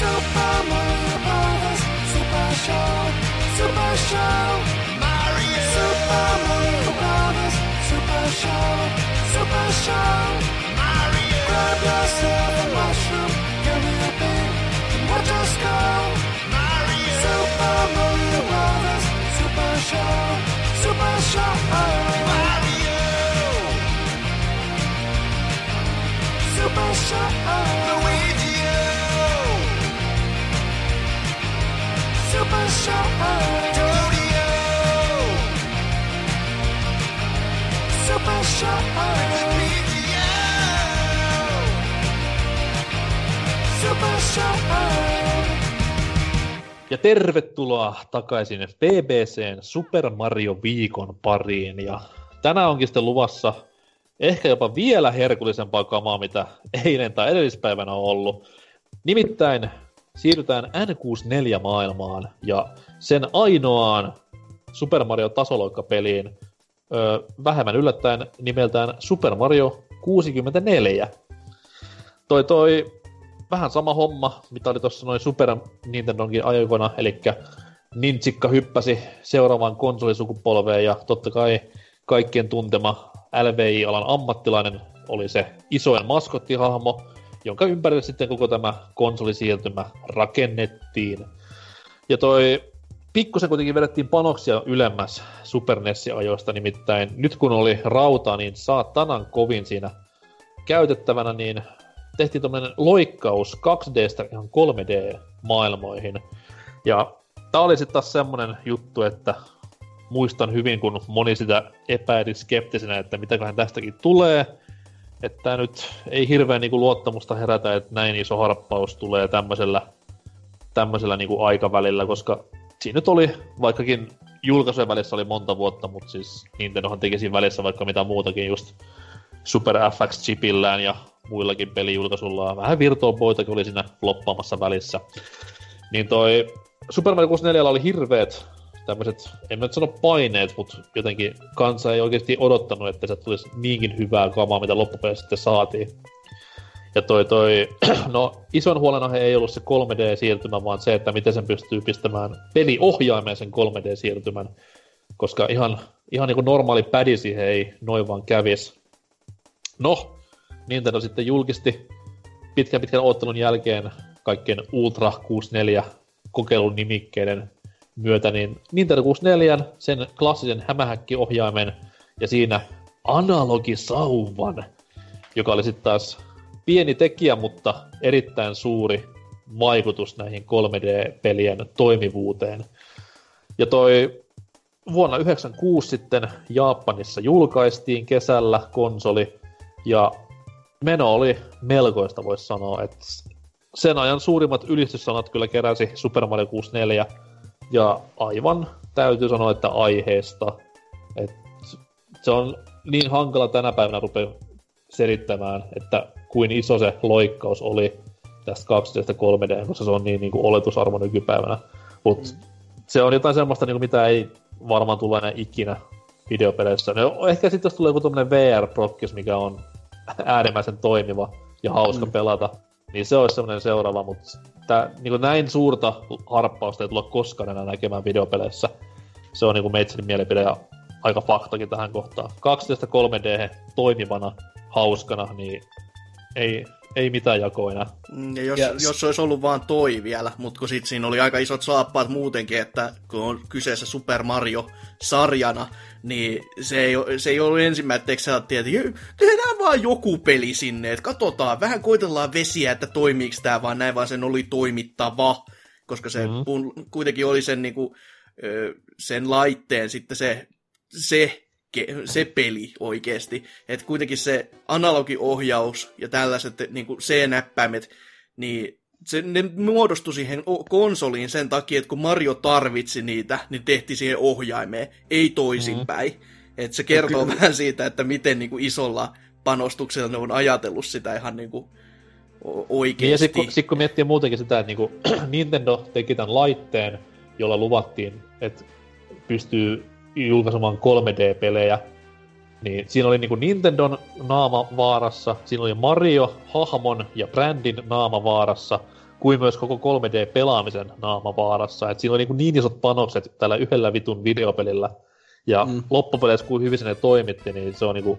Super Mario Brothers Super Show, Super Show. Mario. Super Mario Brothers Super Show, Super Show. Mario. Grab yourself a mushroom, give me a beat, and watch us go. Mario. Super Mario Brothers Super Show, Super Show. Mario. Super Show. Ja tervetuloa takaisin BBCn Super Mario viikon pariin. Ja tänään onkin sitten luvassa ehkä jopa vielä herkullisempaa kamaa, mitä eilen tai edellispäivänä on ollut. Nimittäin siirrytään N64-maailmaan ja sen ainoaan Super Mario tasoloikkapeliin, öö, vähemmän yllättäen nimeltään Super Mario 64. Toi toi vähän sama homma, mitä oli tuossa noin Super Nintendonkin ajoikona, eli Nintsikka hyppäsi seuraavaan konsolisukupolveen ja totta kai kaikkien tuntema LVI-alan ammattilainen oli se isoin maskottihahmo, jonka ympärille sitten koko tämä konsolisiirtymä rakennettiin. Ja toi pikkusen kuitenkin vedettiin panoksia ylemmäs Super NES-ajoista, nimittäin nyt kun oli rautaa niin saatanan kovin siinä käytettävänä, niin tehtiin tämmöinen loikkaus 2Dstä ihan 3D-maailmoihin. Ja tää oli sitten taas semmonen juttu, että muistan hyvin, kun moni sitä epäili skeptisenä, että mitäköhän tästäkin tulee. Että nyt ei hirveän niinku luottamusta herätä, että näin iso harppaus tulee tämmöisellä, tämmöisellä niinku aikavälillä, koska siinä nyt oli, vaikkakin julkaisujen välissä oli monta vuotta, mutta siis Nintendohan teki siinä välissä vaikka mitä muutakin just Super FX-chipillään ja muillakin pelijulkaisullaan. Vähän Virtual Boytakin oli siinä loppaamassa välissä. Niin toi Super Mario 64 oli hirveet tämmöiset, en mä nyt sano paineet, mutta jotenkin kansa ei oikeasti odottanut, että se tulisi niinkin hyvää kamaa, mitä loppupeleissä sitten saatiin. Ja toi toi, no ison huolenahe ei ollut se 3D-siirtymä, vaan se, että miten sen pystyy pistämään peliohjaimeen sen 3D-siirtymän. Koska ihan, ihan niin kuin normaali pädi siihen ei noin vaan kävis. No, Nintendo sitten julkisti pitkän pitkän ottelun jälkeen kaikkien Ultra 64 kokeilun nimikkeiden myötä, niin Nintendo 64, sen klassisen hämähäkkiohjaimen ja siinä analogisauvan, joka oli sitten taas pieni tekijä, mutta erittäin suuri vaikutus näihin 3D-pelien toimivuuteen. Ja toi vuonna 1996 sitten Japanissa julkaistiin kesällä konsoli, ja meno oli melkoista, voisi sanoa, että sen ajan suurimmat ylistyssanat kyllä keräsi Super Mario 64, ja aivan täytyy sanoa, että aiheesta. Et se on niin hankala tänä päivänä rupea selittämään, että kuin iso se loikkaus oli tästä 12 3D, koska se on niin, niin kuin oletusarvo nykypäivänä. Mutta mm. se on jotain semmoista, niin kuin, mitä ei varmaan tule enää ikinä videopeleissä. No, ehkä sitten jos tulee joku VR-prokkis, mikä on äärimmäisen toimiva ja hauska mm. pelata, niin se olisi semmoinen seuraava, mutta tää, niin kuin näin suurta harppausta ei tulla koskaan enää näkemään videopeleissä. Se on niin kuin meitsin mielipide ja aika faktakin tähän kohtaan. 12 3D toimivana, hauskana, niin ei, ei mitään jakoa enää. Mm, ja jos, yes. jos se olisi ollut vaan toi vielä, mutta kun sit siinä oli aika isot saappaat muutenkin, että kun on kyseessä Super Mario-sarjana, niin se ei, se ei ollut ensimmäiseksi että tehdään vaan joku peli sinne, että katsotaan, vähän koitellaan vesiä, että toimiiko tämä vaan näin, vaan sen oli toimittava, koska se mm-hmm. kuitenkin oli sen, niin kuin, sen laitteen sitten se, se se peli oikeasti. Että kuitenkin se analogiohjaus ja tällaiset niin kuin C-näppäimet, niin se, ne muodostui siihen konsoliin sen takia, että kun Mario tarvitsi niitä, niin tehtiin siihen ohjaimeen, ei toisinpäin. Mm-hmm. Että se kertoo okay. vähän siitä, että miten niin kuin isolla panostuksella ne on ajatellut sitä ihan niin kuin oikeasti. Niin ja sitten kun, sit, kun miettii muutenkin sitä, että niin kuin Nintendo teki tämän laitteen, jolla luvattiin, että pystyy julkaisemaan 3D-pelejä, niin siinä oli niinku Nintendon naama vaarassa, siinä oli Mario, hahmon ja brändin naama vaarassa, kuin myös koko 3D-pelaamisen naama vaarassa. Et siinä on niin, niin isot panokset tällä yhdellä vitun videopelillä. Ja mm. loppupeleissä, kuin hyvin se ne toimitti, niin se on niinku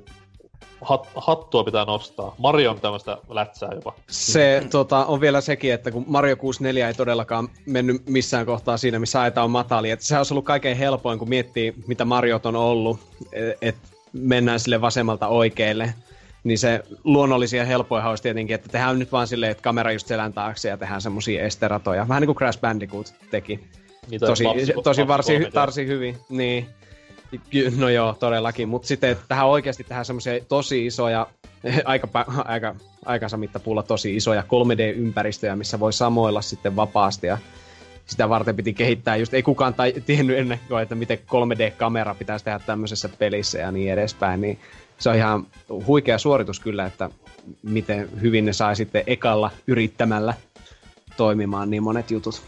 hat, hattua pitää nostaa. Mario on tämmöistä lätsää jopa. Se tota, on vielä sekin, että kun Mario 64 ei todellakaan mennyt missään kohtaa siinä, missä aita on matali. Että se olisi ollut kaikkein helpoin, kun miettii, mitä Mariot on ollut, että mennään sille vasemmalta oikealle. Niin se luonnollisia helpoiha olisi tietenkin, että tehdään nyt vaan silleen, että kamera just selän taakse ja tehdään semmosia esteratoja. Vähän niin kuin Crash Bandicoot teki. Niitä tosi, tosi varsin, varsin hyvin. Niin. No joo, todellakin. Mutta sitten että tähän oikeasti tähän semmoisia tosi isoja, aika, aika, aikansa mittapuulla tosi isoja 3D-ympäristöjä, missä voi samoilla sitten vapaasti. Ja sitä varten piti kehittää just, ei kukaan tai, tiennyt ennen kuin, että miten 3D-kamera pitäisi tehdä tämmöisessä pelissä ja niin edespäin. Niin se on ihan huikea suoritus kyllä, että miten hyvin ne sai sitten ekalla yrittämällä toimimaan niin monet jutut.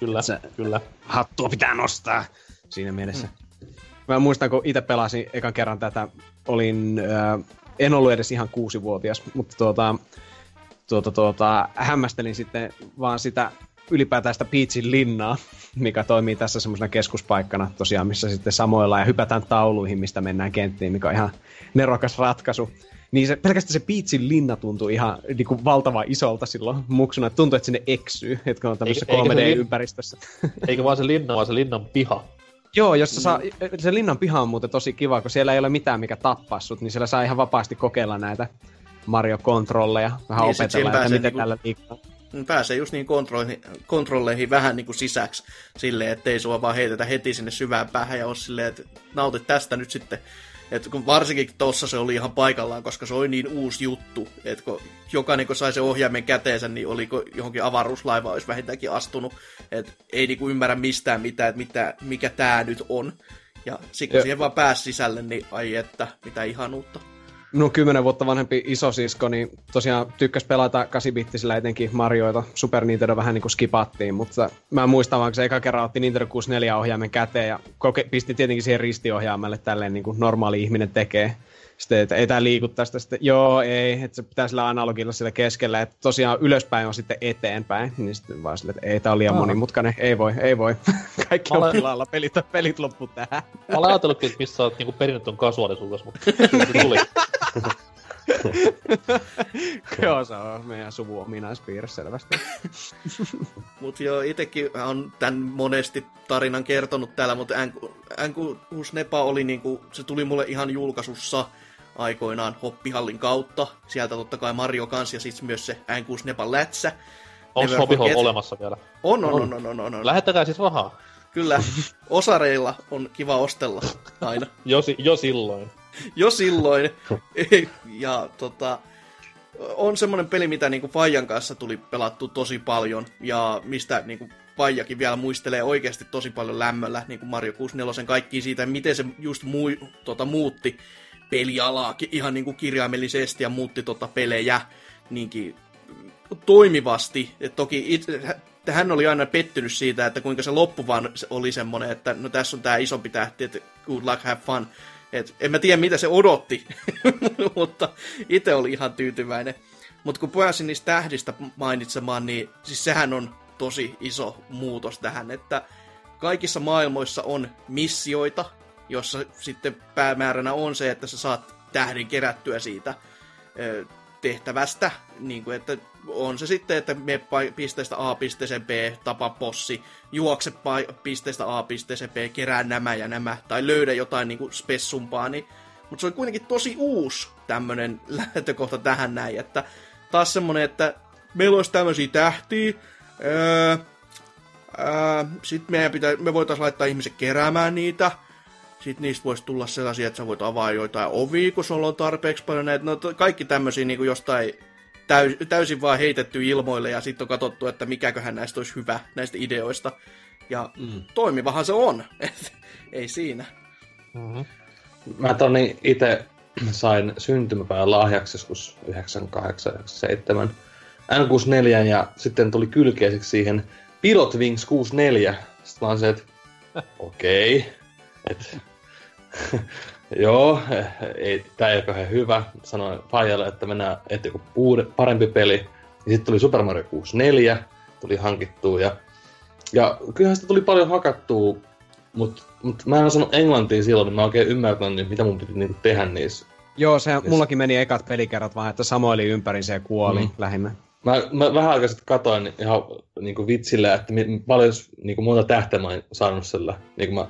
Kyllä, se, kyllä. Hattua pitää nostaa siinä mielessä. Mm. Mä muistan, kun itse pelasin ekan kerran tätä, olin, äh, en ollut edes ihan kuusivuotias, mutta tuota, tuota, tuota, hämmästelin sitten vaan sitä ylipäätään sitä Peachin linnaa, mikä toimii tässä semmoisena keskuspaikkana tosiaan, missä sitten samoilla ja hypätään tauluihin, mistä mennään kenttiin, mikä on ihan nerokas ratkaisu. Niin se, pelkästään se Peachin linna tuntuu ihan niin kuin valtavan isolta silloin muksuna. Tuntuu, että sinne eksyy, että on tämmöisessä 3D-ympäristössä. Eikä vaan se linna, vaan se linnan piha. Joo, jos saa, mm. se linnan piha on muuten tosi kiva, kun siellä ei ole mitään, mikä tappaa sut, niin siellä saa ihan vapaasti kokeilla näitä Mario-kontrolleja, vähän niin, opetella, että miten niinku, tällä liikkuu. Pääsee just niin kontrolleihin, kontrolleihin vähän niin kuin sisäksi, silleen, ettei sua vaan heitetä heti sinne syvään päähän ja ole silleen, että nautit tästä nyt sitten et kun varsinkin tuossa se oli ihan paikallaan, koska se oli niin uusi juttu, että kun jokainen kun sai se ohjaimen käteensä, niin oliko johonkin avaruuslaiva olisi vähintäänkin astunut. Et ei niinku ymmärrä mistään mitään, että mitä, mikä tämä nyt on. Ja sitten kun siihen vaan pääsi sisälle, niin ai että, mitä ihanuutta no kymmenen vuotta vanhempi isosisko, niin tosiaan tykkäs pelata 8-bittisillä etenkin Marioita. Super Nintendo vähän niin kuin skipattiin, mutta mä muistan vaan, kun se eka kerran otti Nintendo 64 ohjaimen käteen ja koke, pisti tietenkin siihen ristiohjaimelle tälleen niin kuin normaali ihminen tekee sitten, että ei tämä liiku tästä, sitten, joo, ei, että se pitää sillä analogilla sillä keskellä, että tosiaan ylöspäin on sitten eteenpäin, niin sitten vaan sille, että ei, tämä on liian monimutkainen, ei voi, ei voi, kaikki on pilalla, pelit, pelit loppu tähän. Mä olen ajatellut, että missä olet niinku perinnyt ton kasuaalisuudessa, mutta se tuli. Joo, se on meidän suvu ominaispiirre selvästi. Mut joo, itekin on tän monesti tarinan kertonut täällä, mutta NQ Nepa oli niinku, se tuli mulle ihan julkaisussa aikoinaan Hoppihallin kautta. Sieltä totta kai Mario kans ja sitten myös se n Nepa lätsä. Onko Hoppihall olemassa vielä? On, on, on, on, on, on, on. Lähettäkää siis rahaa. Kyllä, osareilla on kiva ostella aina. jo, jo silloin. jo silloin. ja tota, on semmoinen peli, mitä niinku Fajan kanssa tuli pelattu tosi paljon, ja mistä niinku Fajakin vielä muistelee oikeasti tosi paljon lämmöllä, niin kuin Mario 64 kaikki siitä, miten se just mui, tota, muutti pelialaa ihan niinku kirjaimellisesti ja muutti tota pelejä niinkin toimivasti. Et toki itse, hän oli aina pettynyt siitä, että kuinka se loppu vaan oli semmoinen, että no tässä on tämä isompi tähti, että good luck, have fun. Et en mä tiedä, mitä se odotti, mutta itse oli ihan tyytyväinen. Mutta kun pääsin niistä tähdistä mainitsemaan, niin siis sehän on tosi iso muutos tähän, että kaikissa maailmoissa on missioita, jossa sitten päämääränä on se, että sä saat tähden kerättyä siitä tehtävästä, niin kuin, että on se sitten, että me pisteestä A pisteeseen B, tapa possi, juokse pisteestä A pisteeseen B, kerää nämä ja nämä, tai löydä jotain niin kuin spessumpaa, niin, mutta se on kuitenkin tosi uusi tämmönen lähtökohta tähän näin, että taas semmonen, että meillä olisi tämmöisiä tähtiä, öö, öö, sitten pitää, me voitaisiin laittaa ihmiset keräämään niitä, sitten niistä voisi tulla sellaisia, että sä voit avaa joitain ovia, kun sulla on tarpeeksi paljon näitä, no kaikki tämmöisiä niin jostain täys, täysin vaan heitetty ilmoille ja sitten on katsottu, että mikäköhän näistä olisi hyvä, näistä ideoista. Ja mm. toimivahan se on, et, ei siinä. Mm-hmm. Mä toni itse sain syntymäpäivän lahjaksi joskus 98-97 N64 ja sitten tuli kylkeiseksi siihen Pilot Wings 64. Sitten mä se, että okei, okay. Että Joo, ei, tää ei ole hyvä. Sanoin Fajalle, että mennään etsiä joku parempi peli. Ja sitten tuli Super Mario 64, tuli hankittua ja, ja kyllähän sitä tuli paljon hakattua, mutta mut mä en osannut englantia silloin, niin mä oikein ymmärtänyt, mitä mun piti niinku tehdä niissä. Joo, se mullakin meni ekat pelikerrat vaan, että samoili ympärinsä ja kuoli mm. lähinnä. Mä, mä vähän aikaa sitten katoin ihan niinku vitsillä, että paljon niinku monta tähteä mä oon saanut sillä. Niinku mä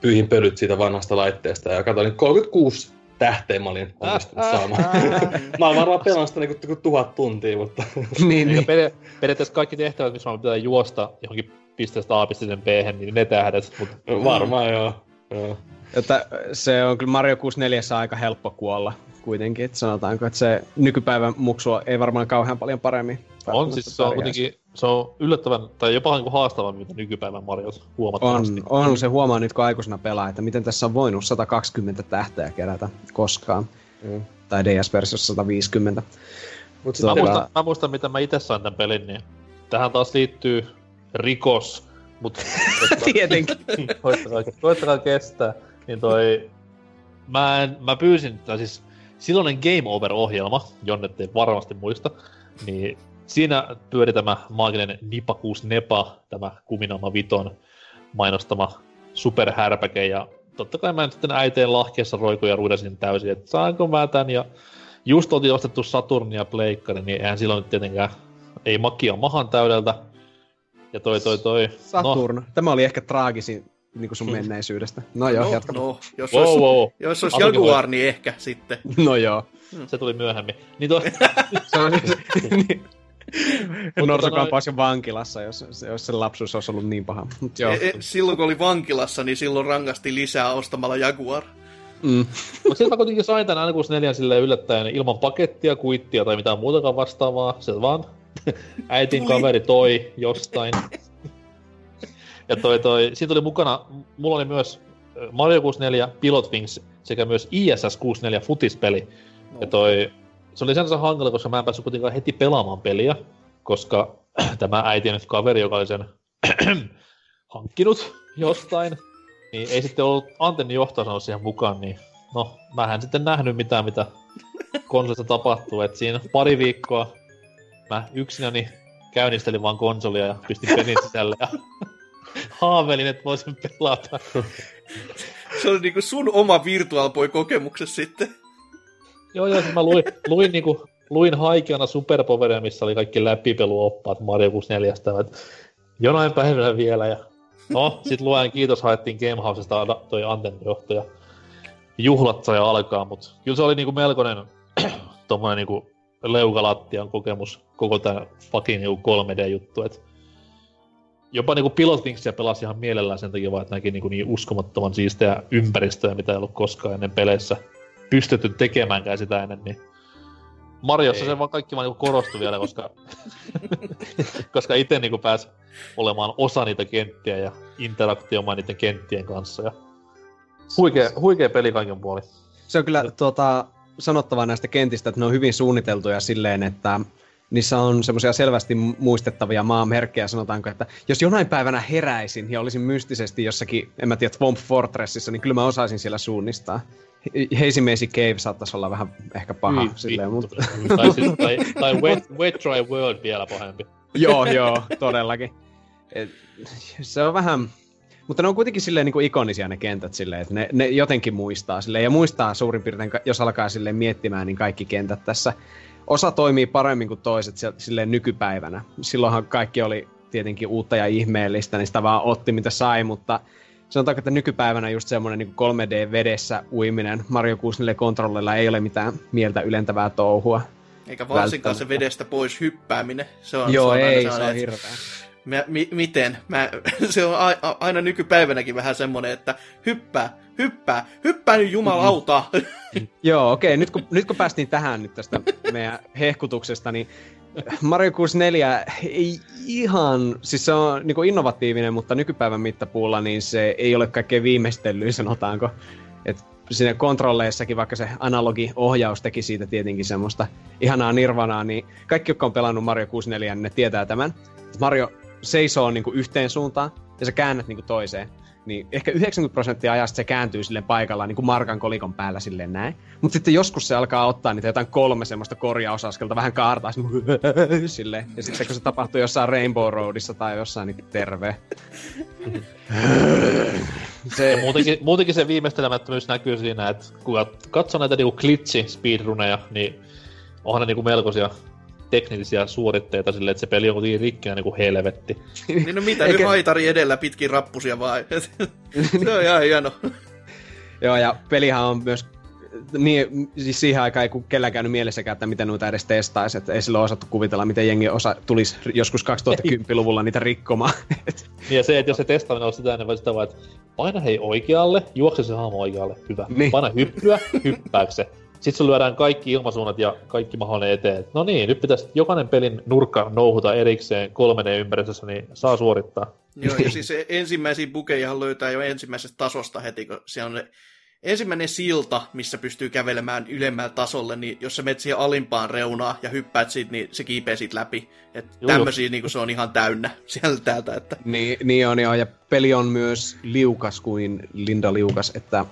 pyyhin pölyt siitä vanhasta laitteesta ja katsoin, että 36 tähteä mä olin onnistunut saamaan. mä oon varmaan pelannut sitä niinku tuhat tuntia, mutta... niin, niin. Peri- periaatteessa kaikki tehtävät, missä pitää juosta johonkin pisteestä A pisteeseen B, niin ne tähdet. Mutta... Varmaan joo. joo. Että se on kyllä Mario 64 aika helppo kuolla kuitenkin, että sanotaanko, että se nykypäivän muksua ei varmaan kauhean paljon paremmin. On siis, se on kuitenkin, se on yllättävän, tai jopa niin haastavan, mitä nykypäivän Mariot huomattavasti. On, on, se huomaa nyt kun aikuisena pelaa, että miten tässä on voinut 120 tähteä kerätä koskaan. Mm. Tai DS-versiossa 150. Mut mä, muistan, mä muistan, mitä mä itse sain tämän pelin, niin tähän taas liittyy rikos, mutta... Tietenkin. koittakaa, koittakaa kestää. Niin toi... Mä, en, mä pyysin, tai siis silloinen Game Over-ohjelma, jonne te varmasti muista, niin siinä pyöri tämä maaginen Nipakuus Nepa, tämä Kuminama Viton mainostama superhärpäke, ja totta kai mä en sitten äiteen lahkeessa roikuja ruidasin täysin, että saanko mä tän, ja just oltiin ostettu Saturn ja Pleikkari, niin eihän silloin nyt tietenkään, ei makia mahan täydeltä, ja toi toi toi. Saturn. No. Tämä oli ehkä traagisin niin kuin sun menneisyydestä. No joo, no, jatka. No, jos wow, olisi, wow. jos olisi Jaguar, niin ehkä sitten. No joo. Se tuli myöhemmin. Niin to... se on, niin. Norsukampaus jo vankilassa, jos, jos se lapsuus olisi ollut niin paha. Mut joo. E, e, silloin kun oli vankilassa, niin silloin rangasti lisää ostamalla Jaguar. Mm. Mutta sitten mä kuitenkin sain tämän N64 silleen yllättäen ilman pakettia, kuittia tai mitään muutakaan vastaavaa. Se vaan äitin kaveri toi jostain. Ja toi, toi, siinä tuli mukana, mulla oli myös Mario 64, Pilot Wings sekä myös ISS 64 futispeli. No. Ja toi, se oli sen hankala, koska mä en päässyt kuitenkaan heti pelaamaan peliä, koska tämä äiti nyt kaveri, joka oli sen hankkinut jostain, niin ei sitten ollut antenni johtaa siihen mukaan, niin no, mä en sitten nähnyt mitään, mitä konsolista tapahtuu, että siinä pari viikkoa mä yksinäni käynnistelin vaan konsolia ja pistin pelin sisälle ja haaveilin, että voisin pelata. Se oli niinku sun oma Virtual Boy-kokemuksessa sitten. Joo, joo, siis mä luin, luin, niinku, luin haikeana Superpoweria, missä oli kaikki läpipeluoppaat Mario 64, että jonain päivänä vielä. Ja... No, sit luen kiitos, haettiin Gamehousesta toi antennijohto ja juhlat sai alkaa, mutta kyllä se oli niinku melkoinen tommonen niinku leukalattian kokemus koko tää fucking niinku 3D-juttu, että jopa niinku Pilot pelasi ihan mielellään sen takia vaan, että näki niinku niin uskomattoman siistejä ympäristöä, mitä ei ollut koskaan ennen peleissä pystytty tekemäänkään sitä ennen, niin Mariossa ei. se vaan kaikki vaan niinku korostui vielä, koska, koska itse niinku pääsi olemaan osa niitä kenttiä ja interaktioimaan niiden kenttien kanssa. Ja huikea, huikea peli kaiken puolin. Se on kyllä tuota, sanottavaa näistä kentistä, että ne on hyvin suunniteltuja silleen, että niissä on semmoisia selvästi muistettavia maamerkkejä, sanotaanko, että jos jonain päivänä heräisin ja olisin mystisesti jossakin, en mä tiedä, Swamp Fortressissa, niin kyllä mä osaisin siellä suunnistaa. Mazy Cave saattaisi olla vähän ehkä paha. Mm, silleen, mutta... tai, siis, tai, tai wet, wet Dry World vielä pahempi. joo, joo, todellakin. Et, se on vähän... Mutta ne on kuitenkin silleen niin kuin ikonisia ne kentät silleen, että ne, ne jotenkin muistaa silleen, ja muistaa suurin piirtein, jos alkaa silleen miettimään, niin kaikki kentät tässä osa toimii paremmin kuin toiset silleen nykypäivänä. Silloinhan kaikki oli tietenkin uutta ja ihmeellistä, niin sitä vaan otti mitä sai, mutta sanotaanko, että nykypäivänä just semmoinen niin 3D-vedessä uiminen Mario 64 kontrollilla ei ole mitään mieltä ylentävää touhua. Eikä varsinkaan se vedestä pois hyppääminen. Se on, Joo, se on ei, se on hirveä. Mä, mi, miten? Mä, se on a, a, aina nykypäivänäkin vähän semmonen, että hyppää, hyppää, hyppää nyt jumalauta. Joo, okei. Okay. Nyt, kun, nyt kun päästiin tähän nyt tästä meidän hehkutuksesta, niin Mario 64 ei ihan, siis se on niin innovatiivinen, mutta nykypäivän mittapuulla niin se ei ole kaikkein viimeistelyyn, sanotaanko. Et siinä kontrolleissakin, vaikka se analogiohjaus teki siitä tietenkin semmoista ihanaa nirvanaa, niin kaikki, jotka on pelannut Mario 64, niin ne tietää tämän. Mario seisoo niin yhteen suuntaan, ja sä käännät niin toiseen niin ehkä 90 prosenttia ajasta se kääntyy sille paikallaan niin kuin markan kolikon päällä silleen näin. Mutta sitten joskus se alkaa ottaa niitä jotain kolme semmoista korjausaskelta vähän kaartaa silleen. Ja sitten kun se tapahtuu jossain Rainbow Roadissa tai jossain, niin terve. se... Ja muutenkin, muutenkin se viimeistelemättömyys näkyy siinä, että kun katsoo näitä niinku glitchi speedruneja, niin onhan ne niinku melkoisia teknillisiä suoritteita silleen, että se peli on kuitenkin rikkinä niin kuin helvetti. niin no mitä, Eikä... nyt haitari edellä pitkin rappusia vai? se on ihan hieno. Joo, ja pelihän on myös niin, siis siihen aikaan ei kellään käynyt mielessäkään, että miten noita edes testaisi, että ei silloin osattu kuvitella, miten jengi osa tulisi joskus 2010-luvulla niitä rikkomaan. niin ja se, että jos se testaaminen on sitä, niin voi sitä vaan, että paina hei oikealle, juokse se hahmo oikealle, hyvä. Niin. Paina hyppyä, hyppääkö se. Sitten sun lyödään kaikki ilmasuunnat ja kaikki mahdollinen eteen. No niin, nyt pitäisi jokainen pelin nurkka nouhuta erikseen 3D-ympäristössä, niin saa suorittaa. Joo, ja siis ensimmäisiä bukeja löytää jo ensimmäisestä tasosta heti, kun siellä on ne ensimmäinen silta, missä pystyy kävelemään ylemmällä tasolle, niin jos sä menet siihen alimpaan reunaan ja hyppäät siitä, niin se kiipee siitä läpi. Että tämmöisiä niin se on ihan täynnä sieltä täältä. Että... Niin, niin on, joo, ja peli on myös liukas kuin Linda Liukas, että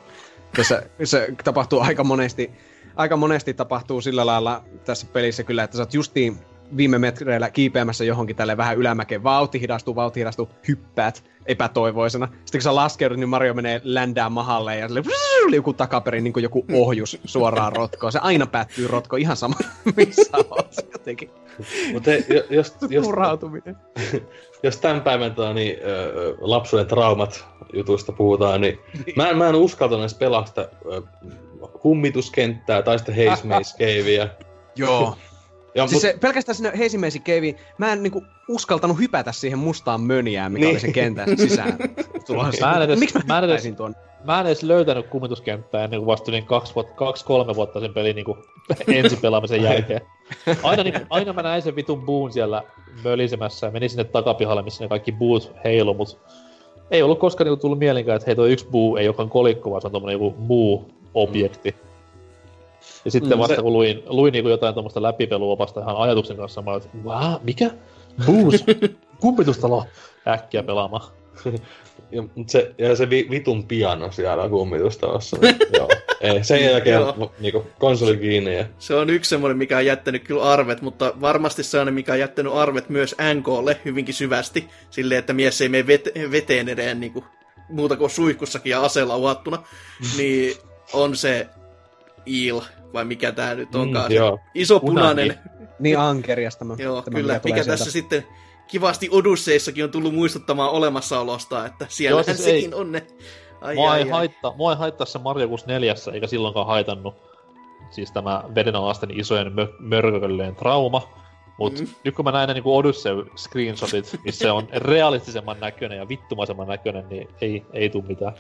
tässä se tapahtuu aika monesti aika monesti tapahtuu sillä lailla tässä pelissä kyllä, että sä oot justiin viime metreillä kiipeämässä johonkin tälle vähän ylämäkeen. Vauhti hidastuu, vauhti hidastuu, hyppäät epätoivoisena. Sitten kun sä laskeudut, niin Mario menee ländää mahalle ja sille liukuu takaperin niin kuin joku ohjus suoraan rotkoon. Se aina päättyy rotkoon ihan sama, missä oot jotenkin. Mutta jos, jos, jos tämän päivän tota, niin, lapsuuden traumat jutuista puhutaan, niin mä en, mä en uskaltanut edes pelaa sitä kummituskenttää tai sitten Haze Caveä. Joo. Ja, siis mut... se, pelkästään sinne Haze Caveen, mä en niinku uskaltanut hypätä siihen mustaan mönjään, mikä niin. oli se kentän sisään. Mä en edes, Miksi mä, mä en edes, tuon? Mä en edes löytänyt kummituskenttää ennen kuin vasta kaksi, vuotta, kaksi, kolme vuotta sen pelin niin ensipelaamisen jälkeen. Aina, niin, aina mä näin sen vitun buun siellä mölisemässä ja menin sinne takapihalle, missä ne kaikki buut heilu, mutta ei ollut koskaan niinku tullut mielenkään, että hei toi yksi buu ei olekaan kolikko, vaan se on tommonen joku muu objekti. Ja sitten mm, vasta se... kun luin, luin niin jotain tuommoista läpipeluopasta ihan ajatuksen kanssa, mä olin, että Vää, mikä? Buus? Kumpitustalo? Äkkiä pelaamaan. ja, se, ja se vi, vitun piano siellä kummitustalossa. Joo. Ei, sen jälkeen niinku, konsoli kiinni. Ja... Se on yksi semmoinen, mikä on jättänyt kyllä arvet, mutta varmasti sellainen, mikä on jättänyt arvet myös NKlle hyvinkin syvästi. Silleen, että mies ei mene vet- veteen edelleen niin kuin, muuta kuin suihkussakin ja aseella uhattuna. niin on se Il, vai mikä tämä nyt onkaan. Mm, joo. Iso punainen. Niin ankeriasta. Mä, joo, kyllä. Mikä sieltä. tässä sitten kivasti Odysseissakin on tullut muistuttamaan olemassaolosta, että siellä siis sekin ei, on ne. Ai, mua, ai, ei ai. Haittaa, mua ei haittaa se Mario 64, eikä silloinkaan haitannut siis tämä vedenalaisten isojen mö- mörkökölleen trauma. Mutta mm. nyt kun mä näen ne niinku Odyssey screenshotit, niin se on realistisemman näköinen ja vittumaisemman näköinen, niin ei, ei tule mitään.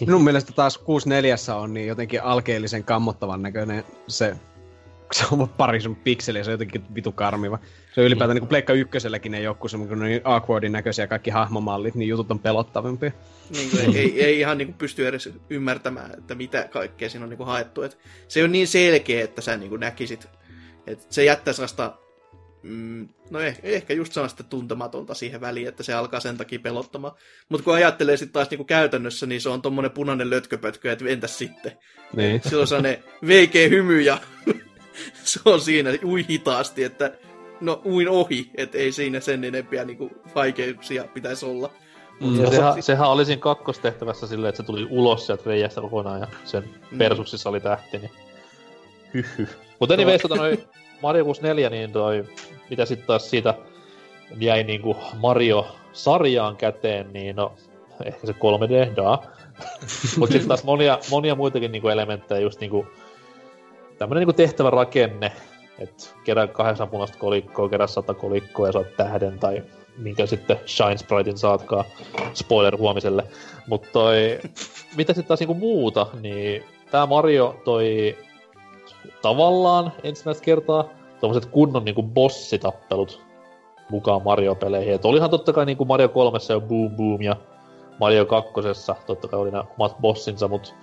Minun mielestä taas 64 on niin jotenkin alkeellisen kammottavan näköinen se se on pari sun pikseliä, se on jotenkin vitu karmiva. Se on ylipäätään niin kuin Pleikka ykköselläkin ei joku semmoinen niin awkwardin näköisiä kaikki hahmomallit, niin jutut on pelottavampia. Niin kuin, ei, ei, ihan niin kuin pysty edes ymmärtämään, että mitä kaikkea siinä on niin kuin haettu. Et se on niin selkeä, että sä niin kuin näkisit. Että se jättää sellaista mm, no eh, ehkä just sellaista tuntematonta siihen väliin, että se alkaa sen takia pelottamaan. Mutta kun ajattelee sitten taas niinku käytännössä, niin se on tommonen punainen lötköpötkö, että entäs sitten? Niin. Silloin se on ne veikeä hymy ja se on siinä ui hitaasti, että no uin ohi, että ei siinä sen enempiä niinku vaikeuksia pitäisi olla. Mm, ja sehän, sehän oli siinä kakkostehtävässä silleen, että se tuli ulos sieltä reijästä kokonaan ja sen mm. persuksissa oli tähti, niin hyhy. Mutta anyways, tota noin Mario 64, niin toi, mitä sitten taas siitä jäi niinku Mario-sarjaan käteen, niin no, ehkä se 3D, da. Mutta sitten taas monia, monia muitakin niinku elementtejä, just niinku tämmönen niinku tehtävä rakenne, että kerää kahdeksan punaista kolikkoa, kerää sata kolikkoa ja saat tähden tai minkä sitten Shine Spritein saatkaa, spoiler huomiselle. Mutta toi, mitä sitten taas niinku muuta, niin tämä Mario toi tavallaan ensimmäistä kertaa tommoset kunnon niinku bossitappelut mukaan Mario-peleihin. Et olihan totta kai niinku Mario 3 jo Boom Boom ja Mario 2 totta kai oli nämä omat bossinsa, mutta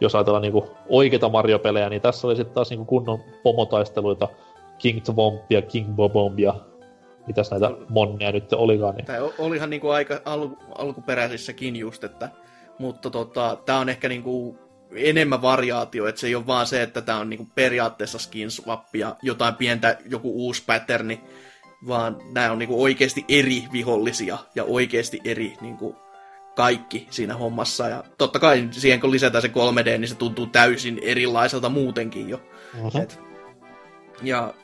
jos ajatellaan niinku oikeita Mario-pelejä, niin tässä oli sitten taas niinku kunnon pomotaisteluita, King Twompia, King Bobombia, mitäs näitä monnia nyt olikaan. Niin... Tai olihan niinku aika al- alkuperäisissäkin just, että mutta tota, tämä on ehkä niinku enemmän variaatio, että se ei ole vaan se, että tämä on niinku periaatteessa skin swap ja jotain pientä, joku uusi patterni, vaan nämä on niinku oikeasti eri vihollisia ja oikeasti eri niinku kaikki siinä hommassa. Ja totta kai siihen kun lisätään se 3D, niin se tuntuu täysin erilaiselta muutenkin jo. Et, ja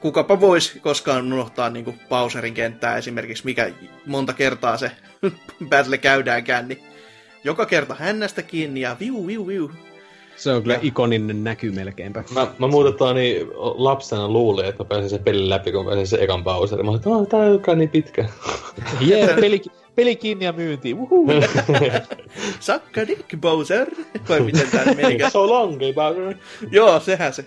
kukapa voisi koskaan unohtaa niin Bowserin kenttää esimerkiksi, mikä monta kertaa se battle käydäänkään, niin joka kerta hännästä kiinni ja viu, viu, viu. Se on kyllä ikoninen näky melkeinpä. Mä, mä muutetaan niin lapsena luulin, että mä pääsin sen pelin läpi, kun pääsin sen ekan Bowserin. Mä olin, että "Oh, tää ei olekaan niin pitkä. Jee, peli, peli kiinni ja myyntiin. Uhu. Sakka dick Bowser! Vai miten tää menikään? so long, Bowser. Joo, sehän se.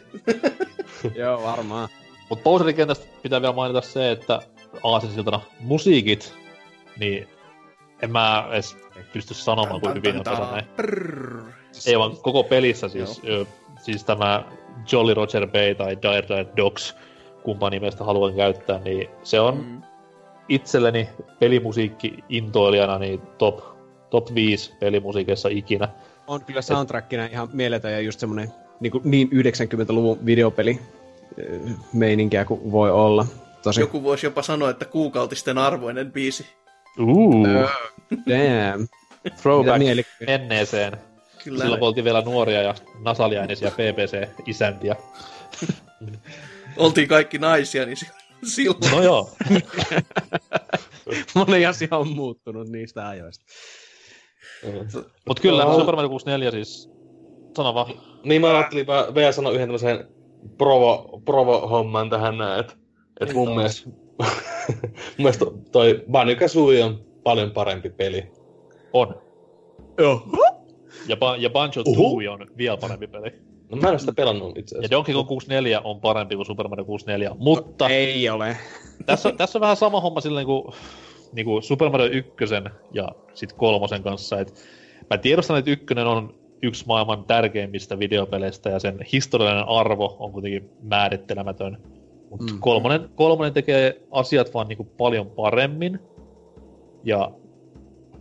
Joo, varmaan. Mutta Bowserin kentästä pitää vielä mainita se, että aasinsiltana musiikit, niin en mä edes pysty sanomaan, kuinka hyvin on. Prrrr. Ei vaan koko pelissä siis, ö, siis tämä Jolly Roger Bay tai Dire Dire Dogs, kumpa nimestä haluan käyttää, niin se on Mm. itselleni pelimusiikki intoilijana niin top, top 5 pelimusiikissa ikinä. On kyllä soundtrackina ihan mieletön ja just semmonen niin, kuin, niin 90-luvun videopeli meininkiä kuin voi olla. Tosi. Joku voisi jopa sanoa, että kuukautisten arvoinen biisi. Uh, Damn. Throwback mieli... menneeseen. Kyllä. Silloin kun oltiin vielä nuoria ja nasaliainisia BBC-isäntiä. Oltiin kaikki naisia, niin si- silloin. No joo. Moni asia on muuttunut niistä ajoista. Mut kyllä, Joo. Super Mario 64 siis... Sano vaan. Niin mä ajattelin mä vielä sanoa yhden tämmöisen provo, provo-homman tähän näin, että et mun mielestä, mun mielestä toi Banjo Kazooie on paljon parempi peli. On. Joo. Ja, ba- ja Banjo. Tooie on vielä parempi peli. No mä en ole sitä pelannut itse Ja asiassa. Donkey Kong 64 on parempi kuin Super Mario 64. Mutta Ei ole. tässä, tässä on vähän sama homma silleen kuin, niin kuin Super Mario 1 ja sit kolmosen kanssa. Et mä tiedostan, että ykkönen on yksi maailman tärkeimmistä videopeleistä ja sen historiallinen arvo on kuitenkin määrittelemätön. Mutta Mm. kolmonen, kolmonen tekee asiat vaan niinku paljon paremmin. Ja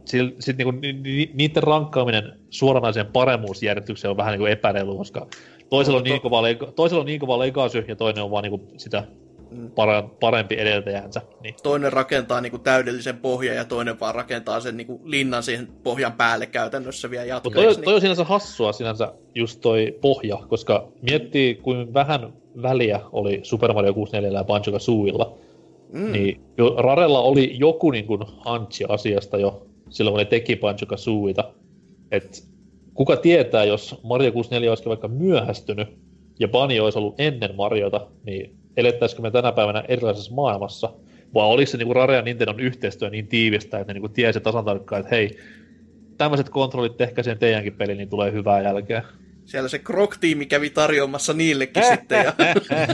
sitten niinku, ni, ni, niiden rankkaaminen suoranaiseen paremmuusjärjestykseen on vähän niinku epäreilu, koska toisella on, niin kova, leika, toisella on niin kova legacy ja toinen on vaan niinku sitä Mm. para, parempi edeltäjänsä. Niin. Toinen rakentaa niinku täydellisen pohjan ja toinen vaan rakentaa sen niinku linnan siihen pohjan päälle käytännössä vielä jatkoksi. toi, niin- toi on sinänsä hassua sinänsä just toi pohja, koska miettii kuin vähän väliä oli Super Mario 64 ja Banjo Kazooilla, mm. niin Rarella oli joku niin kuin hantsi asiasta jo silloin, kun ne teki Banjo Kazooita. Et kuka tietää, jos Mario 64 olisi vaikka myöhästynyt ja Banjo olisi ollut ennen Mariota, niin elettäisikö me tänä päivänä erilaisessa maailmassa? Vai oliko se niin Rare ja Nintendon yhteistyö niin tiivistä, että ne niin tiesi tasan tarkkaan, että hei, tämmöiset kontrollit, tehkää sen teidänkin peli, niin tulee hyvää jälkeä. Siellä se Krok-tiimi kävi tarjoamassa niillekin sitten ja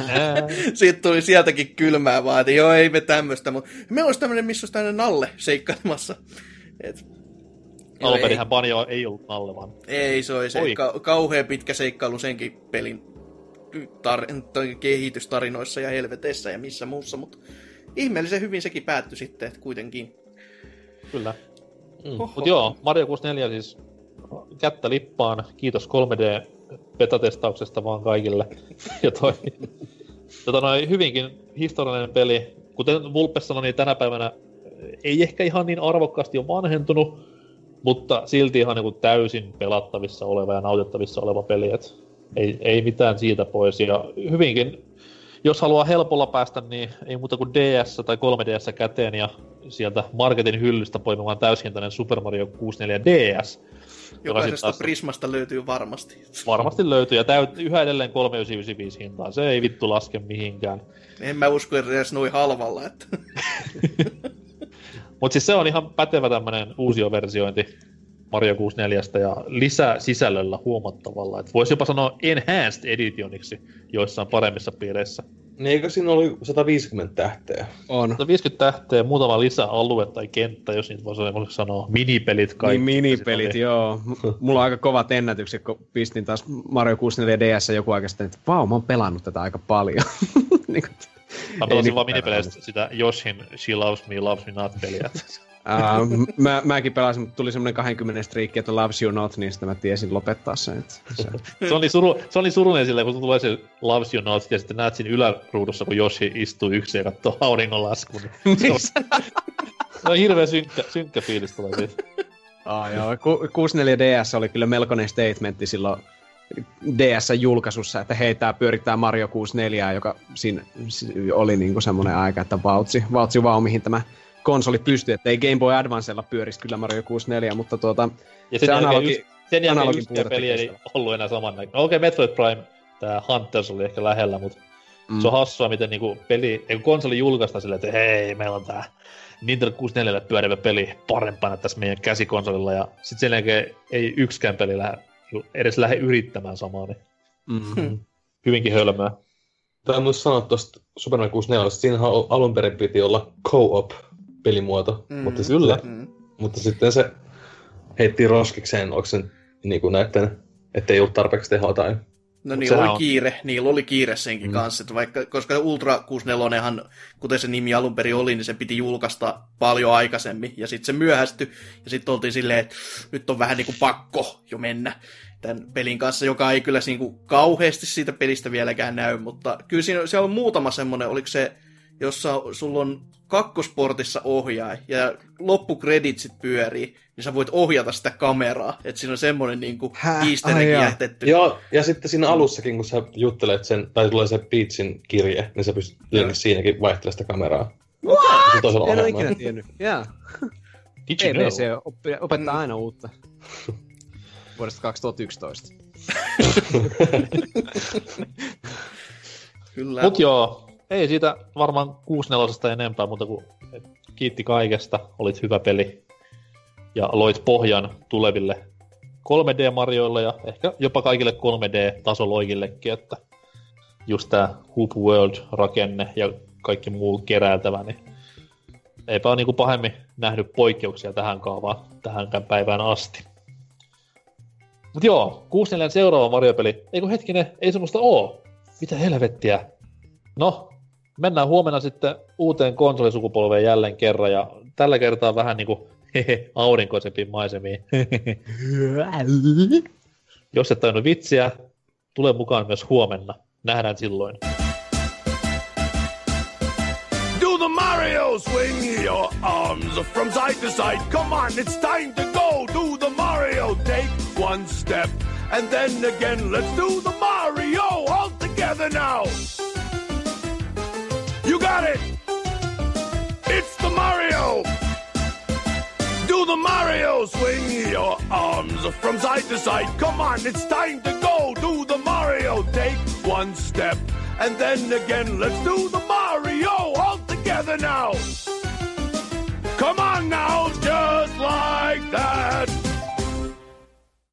sitten tuli sieltäkin kylmää vaan, että joo ei me tämmöistä, mutta me olisi tämmöinen, missä olisi tämmöinen Nalle seikkailemassa. Et, joo, Alperinhän Banjo ei ollut Nalle, vaan ei, se oli se Oi. ka- kauhean pitkä seikkailu senkin pelin tar- kehitystarinoissa ja helveteissä ja missä muussa, mutta ihmeellisen hyvin sekin päättyi sitten, että kuitenkin. kyllä. Mm. Oho. Mut joo, Mario 64 siis kättä lippaan. Kiitos 3D betatestauksesta vaan kaikille. ja toi, tota noin, hyvinkin historiallinen peli. Kuten Vulpes sanoi, niin tänä päivänä ei ehkä ihan niin arvokkaasti ole vanhentunut, mutta silti ihan niin täysin pelattavissa oleva ja nautittavissa oleva peli. Et ei, ei mitään siitä pois. Ja hyvinkin, jos haluaa helpolla päästä, niin ei muuta kuin DS tai 3DS käteen ja sieltä marketin hyllystä poimimaan täyshintainen Super Mario 64 DS. Jokaisesta taas Prismasta löytyy varmasti. varmasti löytyy ja täyt, yhä edelleen 3995 hintaa. Se ei vittu laske mihinkään. En mä usko edes noin halvalla, että Mutta siis se on ihan pätevä tämmönen uusioversiointi Mario 64 ja lisää sisällöllä huomattavalla. Voisi jopa sanoa enhanced editioniksi joissain paremmissa piireissä. Niin eikö siinä oli 150 tähteä? On. 150 tähteä, muutama lisäalue tai kenttä, jos niitä voisi semmoiseksi sanoa. Minipelit kaikki. Niin minipelit, Sitten joo. Mulla on aika kovat ennätykset, kun pistin taas Mario 64 DS joku aika sitten, että vau, mä oon pelannut tätä aika paljon. niin kuin, Mä pelasin vaan niin minipeleistä sitä Yoshin She Loves Me, Loves Me Not peliä. Uh, mä, mäkin pelasin, mutta tuli semmonen 20 striikki, että loves you not, niin sitten mä tiesin lopettaa sen. Että se... Se oli, suru, se oli surullinen silleen, kun tulee se Loves You Not, ja sitten näet siinä yläruudussa, kun Yoshi istuu yksin ja katsoo auringonlaskun. Se on, se on hirveä synkkä, synkkä fiilis tulee siitä. Ah, joo. Ku- 64 DS oli kyllä melkoinen statementti silloin DS-julkaisussa, että hei, tää pyörittää Mario 64, joka siinä si- oli niinku semmoinen aika, että vautsi, vautsi vau, mihin tämä konsoli pystyy, että ei Game Boy Advancella pyörisi kyllä Mario 64, mutta tuota, Ja sen se analogi, just, sen analogin yksikään puutetta peli ei ollut enää samannäköinen. No okei, okay, Metroid Prime, tää Hunters oli ehkä lähellä, mutta mm. se on hassua, miten niinku peli, kun konsoli julkaistaan silleen, että hei, meillä on tää Nintendo 64 pyörivä peli parempana tässä meidän käsikonsolilla, ja sit sen jälkeen ei yksikään peli lähde, edes lähde yrittämään samaa, niin mm, hyvinkin hölmöä. Tämä muista sanoa tuosta Super Mario 64, siinähän al- alun perin piti olla co-op pelimuoto, Mm, mutta, kyllä. Sitten, Mm. mutta sitten se heitti roskikseen, onko se niin kuin näiden, että ei ollut tarpeeksi tehoa tai... No Mut niillä oli on- kiire, niillä oli kiire senkin mm. kanssa, että vaikka, koska Ultra 64, kuten se nimi alun perin oli, niin se piti julkaista paljon aikaisemmin, ja sitten se myöhästyi, ja sitten oltiin silleen, että nyt on vähän niin kuin pakko jo mennä tämän pelin kanssa, joka ei kyllä niin kuin kauheasti siitä pelistä vieläkään näy, mutta kyllä siinä, siellä on muutama semmoinen, oliko se, jossa sulla on kakkosportissa ohjaaja ja loppukreditsit pyörii, niin sä voit ohjata sitä kameraa. Että siinä on semmoinen niin kuin easter jätetty. Joo, ja sitten siinä alussakin, kun sä juttelet sen, tai tulee se Peachin kirje, niin sä pystyt tietenkin siinäkin vaihtelemaan sitä kameraa. What? Se toisella en ole ikinä tiennyt. Jaa. Did you know? PVC oppi- opettaa aina uutta. Vuodesta 2011. Kyllä. Mut joo, ei siitä varmaan 64 enempää, mutta kuin kiitti kaikesta, olit hyvä peli ja loit pohjan tuleville 3D-marjoille ja ehkä jopa kaikille 3D-tasoloikillekin, että just tää Hoop World-rakenne ja kaikki muu keräiltävä, niin eipä ole niinku pahemmin nähnyt poikkeuksia tähän kaavaan tähänkään päivään asti. Mut joo, 64 seuraava Mario-peli, eikö hetkinen, ei semmoista oo. Mitä helvettiä? No, mennään huomenna sitten uuteen konsolisukupolveen jälleen kerran, ja tällä kertaa vähän niinku hehe, aurinkoisempiin maisemiin. Jos et tainnut vitsiä, tule mukaan myös huomenna. Nähdään silloin. Do the Mario swing your arms from side to side. Come on, it's time to go. Do the Mario. Take one step and then again. Let's do the Mario all together now. Got it. It's the Mario. Do the Mario swing your arms from side to side. Come on, it's time to go. Do the Mario. Take one step and then again. Let's do the Mario all together now. Come on now, just like that.